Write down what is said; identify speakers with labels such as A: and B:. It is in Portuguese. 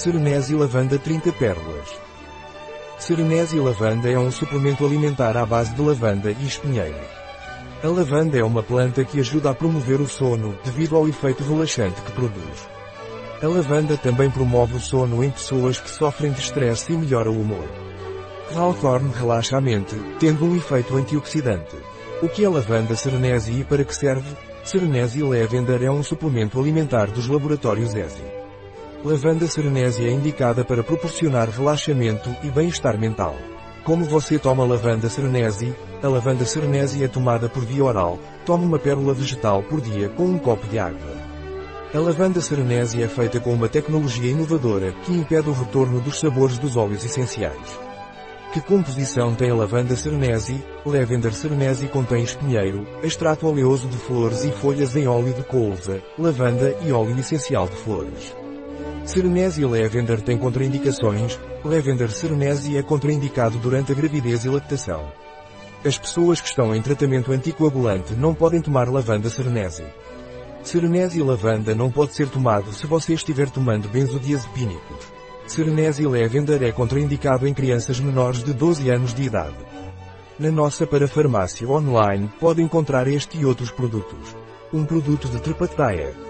A: Serenese e lavanda 30 pérolas. Serenese e lavanda é um suplemento alimentar à base de lavanda e espinheiro. A lavanda é uma planta que ajuda a promover o sono, devido ao efeito relaxante que produz. A lavanda também promove o sono em pessoas que sofrem de estresse e melhora o humor. Hawthorne relaxa a mente, tendo um efeito antioxidante. O que é lavanda serenese e para que serve? Serenese Lavender é um suplemento alimentar dos laboratórios ESI. Lavanda serenese é indicada para proporcionar relaxamento e bem-estar mental. Como você toma lavanda serenese? A lavanda serenese é tomada por via oral. Tome uma pérola vegetal por dia com um copo de água. A lavanda serenese é feita com uma tecnologia inovadora que impede o retorno dos sabores dos óleos essenciais. Que composição tem a lavanda serenese? Lavender serenese contém espinheiro, extrato oleoso de flores e folhas em óleo de colza, lavanda e óleo essencial de flores. Serenese lavender têm contraindicações. Lavender serenese é contraindicado durante a gravidez e lactação. As pessoas que estão em tratamento anticoagulante não podem tomar lavanda serenese. Serenese e lavanda não pode ser tomado se você estiver tomando benzodiazepínicos. Serenese Lavender é contraindicado em crianças menores de 12 anos de idade. Na nossa parafarmácia online pode encontrar este e outros produtos. Um produto de Trepataia.